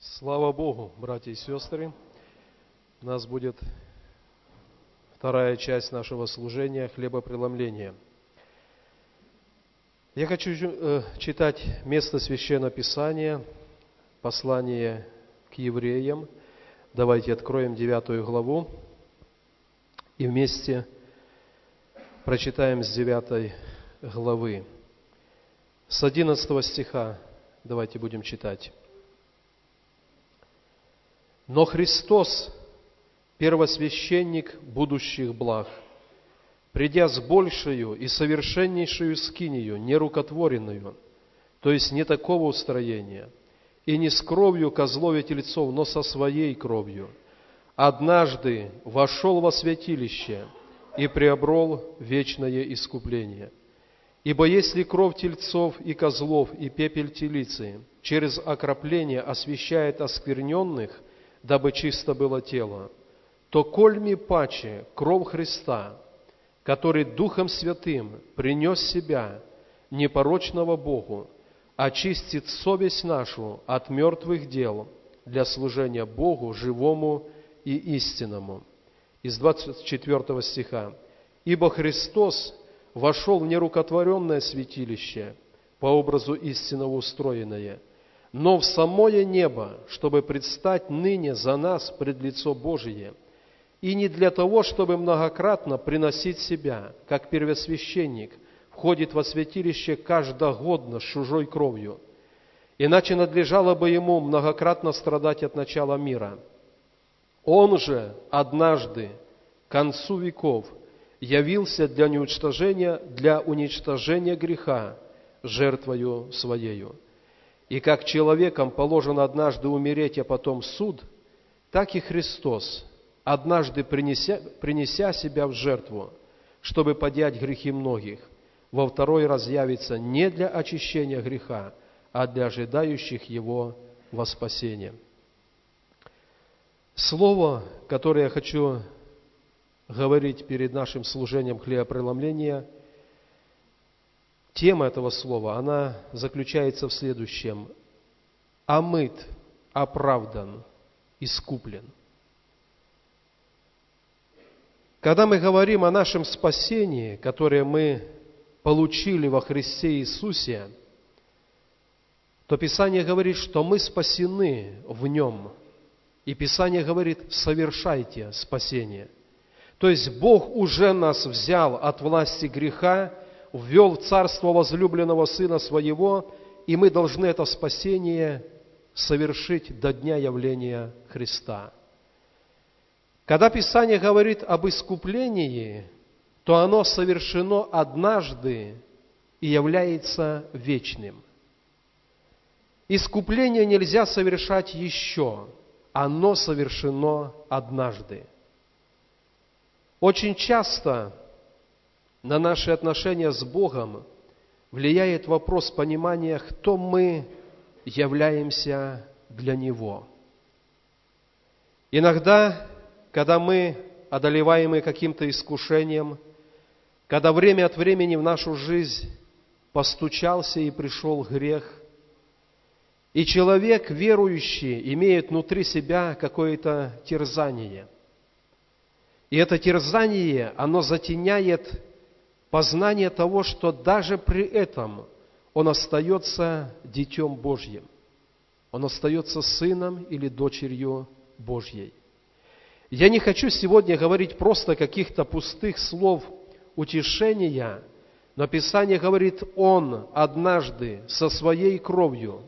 Слава Богу, братья и сестры! У нас будет вторая часть нашего служения – хлебопреломления. Я хочу э, читать место Священного Писания, послание к евреям. Давайте откроем девятую главу и вместе прочитаем с девятой главы. С одиннадцатого стиха давайте будем читать. Но Христос, первосвященник будущих благ, придя с большую и совершеннейшую скинию, нерукотворенную, то есть не такого устроения, и не с кровью козлов и тельцов, но со своей кровью, однажды вошел во святилище и приобрел вечное искупление. Ибо если кровь тельцов и козлов и пепель телицы через окропление освещает оскверненных, дабы чисто было тело, то кольми паче кровь Христа, который Духом Святым принес себя, непорочного Богу, очистит совесть нашу от мертвых дел для служения Богу, живому и истинному. Из 24 стиха. «Ибо Христос вошел в нерукотворенное святилище, по образу истинного устроенное, но в самое небо, чтобы предстать ныне за нас пред лицо Божие, и не для того, чтобы многократно приносить себя, как первосвященник входит во святилище каждогодно с чужой кровью, иначе надлежало бы ему многократно страдать от начала мира. Он же однажды, к концу веков, явился для уничтожения, для уничтожения греха жертвою Своею – и как человеком положено однажды умереть, а потом суд, так и Христос, однажды принеся, принеся себя в жертву, чтобы поднять грехи многих, во второй раз явится не для очищения греха, а для ожидающих его во спасение. Слово, которое я хочу говорить перед нашим служением хлебопреломления – Тема этого слова, она заключается в следующем. Омыт, оправдан, искуплен. Когда мы говорим о нашем спасении, которое мы получили во Христе Иисусе, то Писание говорит, что мы спасены в Нем. И Писание говорит, совершайте спасение. То есть Бог уже нас взял от власти греха ввел в царство возлюбленного Сына Своего, и мы должны это спасение совершить до дня явления Христа. Когда Писание говорит об искуплении, то оно совершено однажды и является вечным. Искупление нельзя совершать еще, оно совершено однажды. Очень часто на наши отношения с Богом влияет вопрос понимания, кто мы являемся для Него. Иногда, когда мы одолеваемы каким-то искушением, когда время от времени в нашу жизнь постучался и пришел грех, и человек, верующий, имеет внутри себя какое-то терзание. И это терзание, оно затеняет познание того, что даже при этом он остается Детем Божьим. Он остается сыном или дочерью Божьей. Я не хочу сегодня говорить просто каких-то пустых слов утешения, но Писание говорит, Он однажды со своей кровью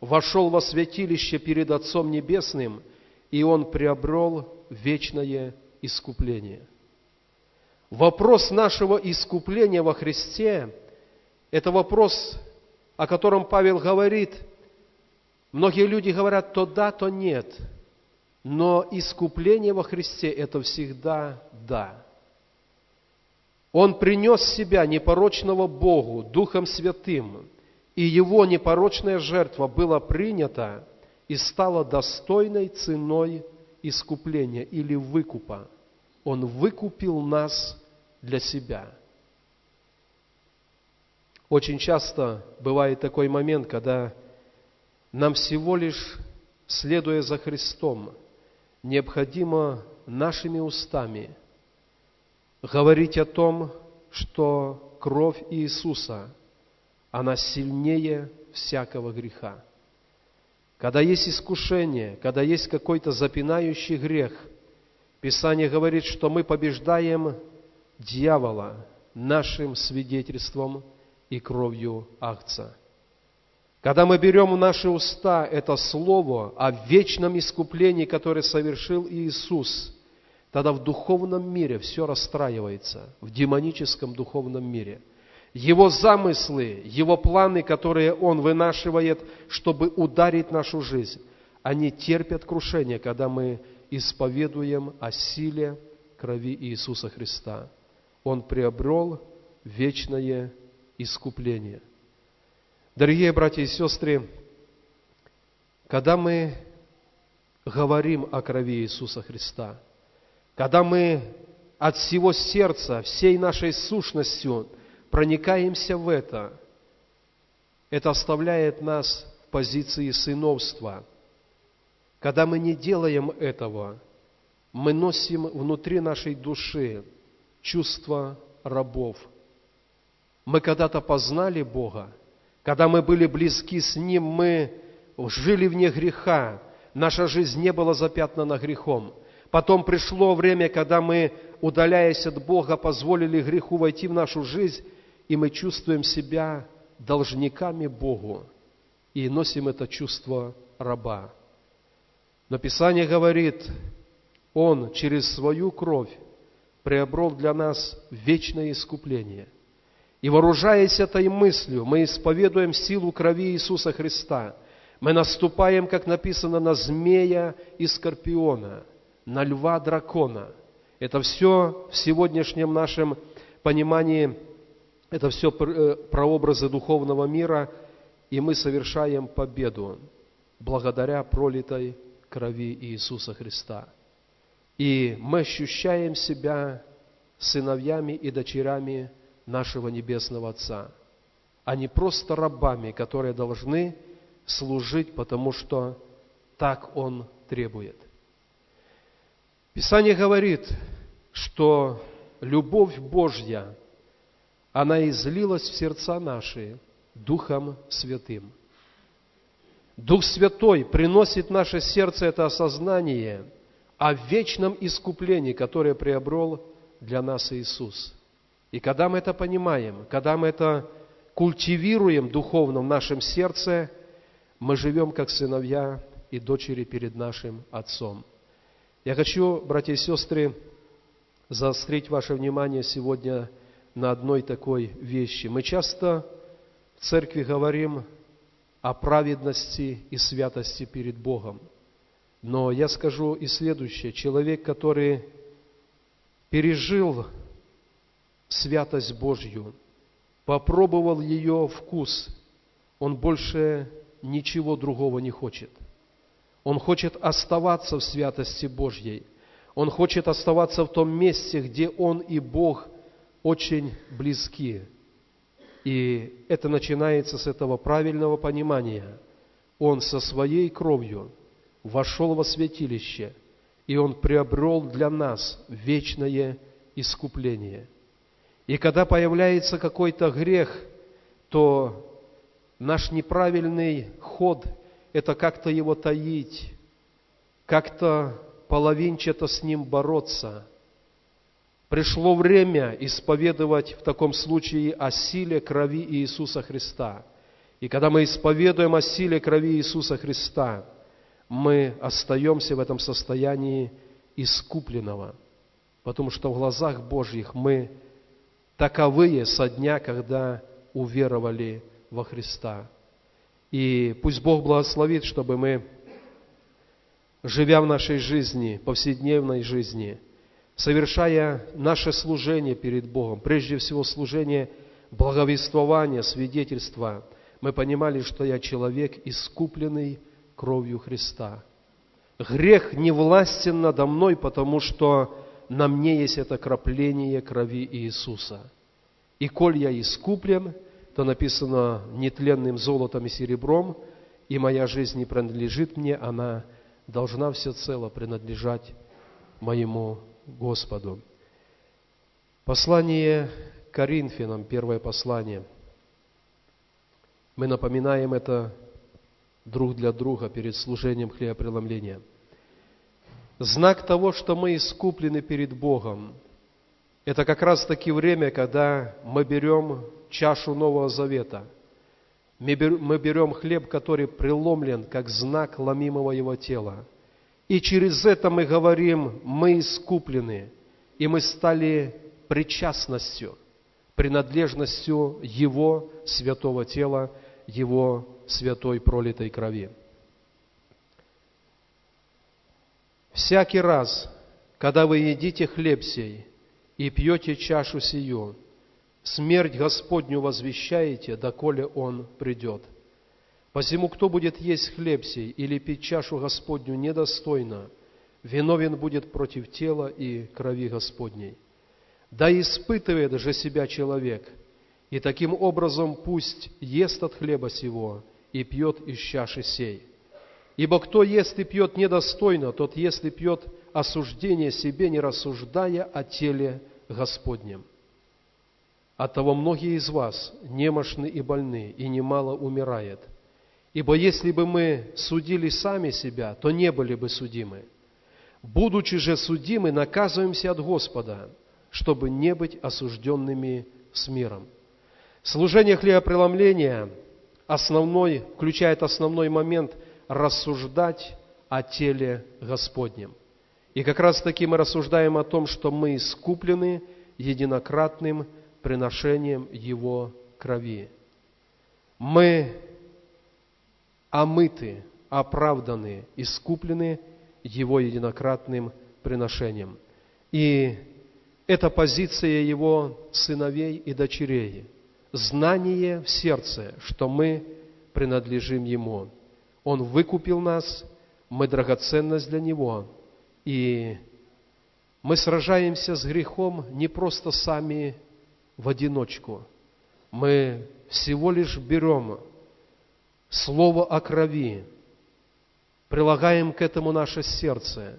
вошел во святилище перед Отцом Небесным, и Он приобрел вечное искупление – Вопрос нашего искупления во Христе – это вопрос, о котором Павел говорит. Многие люди говорят то да, то нет. Но искупление во Христе – это всегда да. Он принес себя непорочного Богу, Духом Святым, и Его непорочная жертва была принята и стала достойной ценой искупления или выкупа. Он выкупил нас для себя. Очень часто бывает такой момент, когда нам всего лишь следуя за Христом, необходимо нашими устами говорить о том, что кровь Иисуса, она сильнее всякого греха. Когда есть искушение, когда есть какой-то запинающий грех, Писание говорит, что мы побеждаем дьявола нашим свидетельством и кровью Агца. Когда мы берем в наши уста это слово о вечном искуплении, которое совершил Иисус, тогда в духовном мире все расстраивается, в демоническом духовном мире. Его замыслы, его планы, которые Он вынашивает, чтобы ударить нашу жизнь, они терпят крушение, когда мы исповедуем о силе крови Иисуса Христа. Он приобрел вечное искупление. Дорогие братья и сестры, когда мы говорим о крови Иисуса Христа, когда мы от всего сердца, всей нашей сущностью проникаемся в это, это оставляет нас в позиции сыновства. Когда мы не делаем этого, мы носим внутри нашей души чувство рабов. Мы когда-то познали Бога, когда мы были близки с Ним, мы жили вне греха, наша жизнь не была запятнана грехом. Потом пришло время, когда мы, удаляясь от Бога, позволили греху войти в нашу жизнь, и мы чувствуем себя должниками Богу и носим это чувство раба. Но Писание говорит, Он через свою кровь приобрел для нас вечное искупление. И вооружаясь этой мыслью, мы исповедуем силу крови Иисуса Христа. Мы наступаем, как написано, на змея и скорпиона, на льва дракона. Это все в сегодняшнем нашем понимании это все э, прообразы духовного мира, и мы совершаем победу благодаря пролитой крови Иисуса Христа. И мы ощущаем себя сыновьями и дочерями нашего Небесного Отца, а не просто рабами, которые должны служить, потому что так Он требует. Писание говорит, что любовь Божья – она излилась в сердца наши Духом Святым. Дух Святой приносит в наше сердце это осознание о вечном искуплении, которое приобрел для нас Иисус. И когда мы это понимаем, когда мы это культивируем духовно в нашем сердце, мы живем как сыновья и дочери перед нашим Отцом. Я хочу, братья и сестры, заострить ваше внимание сегодня – на одной такой вещи. Мы часто в церкви говорим о праведности и святости перед Богом. Но я скажу и следующее. Человек, который пережил святость Божью, попробовал ее вкус, он больше ничего другого не хочет. Он хочет оставаться в святости Божьей. Он хочет оставаться в том месте, где он и Бог очень близки. И это начинается с этого правильного понимания. Он со своей кровью вошел во святилище, и Он приобрел для нас вечное искупление. И когда появляется какой-то грех, то наш неправильный ход – это как-то его таить, как-то половинчато с ним бороться – Пришло время исповедовать в таком случае о силе крови Иисуса Христа. И когда мы исповедуем о силе крови Иисуса Христа, мы остаемся в этом состоянии искупленного, потому что в глазах Божьих мы таковые со дня, когда уверовали во Христа. И пусть Бог благословит, чтобы мы, живя в нашей жизни, повседневной жизни – совершая наше служение перед Богом, прежде всего служение благовествования, свидетельства, мы понимали, что я человек, искупленный кровью Христа. Грех не властен надо мной, потому что на мне есть это крапление крови Иисуса. И коль я искуплен, то написано нетленным золотом и серебром, и моя жизнь не принадлежит мне, она должна всецело принадлежать моему Господу. Послание Коринфянам, первое послание. Мы напоминаем это друг для друга перед служением хлебопреломления. Знак того, что мы искуплены перед Богом, это как раз таки время, когда мы берем чашу Нового Завета. Мы берем хлеб, который преломлен, как знак ломимого Его тела. И через это мы говорим, мы искуплены, и мы стали причастностью, принадлежностью Его святого тела, Его святой пролитой крови. Всякий раз, когда вы едите хлеб сей и пьете чашу сию, смерть Господню возвещаете, доколе Он придет. Посему, кто будет есть хлеб сей или пить чашу Господню недостойно, виновен будет против тела и крови Господней. Да испытывает же себя человек, и таким образом пусть ест от хлеба сего и пьет из чаши сей. Ибо кто ест и пьет недостойно, тот ест и пьет осуждение себе, не рассуждая о теле Господнем. Оттого многие из вас немощны и больны, и немало умирает – Ибо если бы мы судили сами себя, то не были бы судимы. Будучи же судимы, наказываемся от Господа, чтобы не быть осужденными с миром. Служение хлебопреломления основной, включает основной момент рассуждать о теле Господнем. И как раз таки мы рассуждаем о том, что мы искуплены единократным приношением Его крови. Мы омыты, оправданы, искуплены Его единократным приношением. И это позиция Его сыновей и дочерей. Знание в сердце, что мы принадлежим Ему. Он выкупил нас, мы драгоценность для Него. И мы сражаемся с грехом не просто сами в одиночку. Мы всего лишь берем слово о крови, прилагаем к этому наше сердце.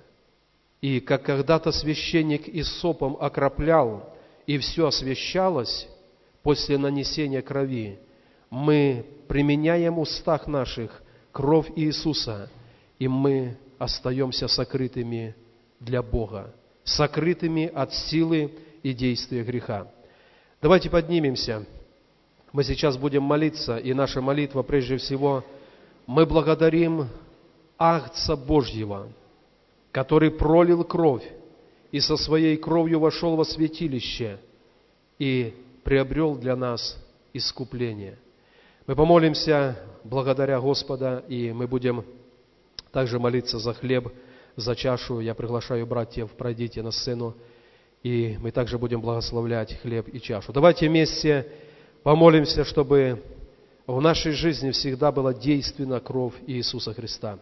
И как когда-то священник Исопом окроплял, и все освящалось после нанесения крови, мы применяем в устах наших кровь Иисуса, и мы остаемся сокрытыми для Бога, сокрытыми от силы и действия греха. Давайте поднимемся. Мы сейчас будем молиться, и наша молитва прежде всего, мы благодарим Агца Божьего, который пролил кровь и со своей кровью вошел во святилище и приобрел для нас искупление. Мы помолимся благодаря Господа, и мы будем также молиться за хлеб, за чашу. Я приглашаю братьев, пройдите на сцену, и мы также будем благословлять хлеб и чашу. Давайте вместе Помолимся, чтобы в нашей жизни всегда была действенна кровь Иисуса Христа.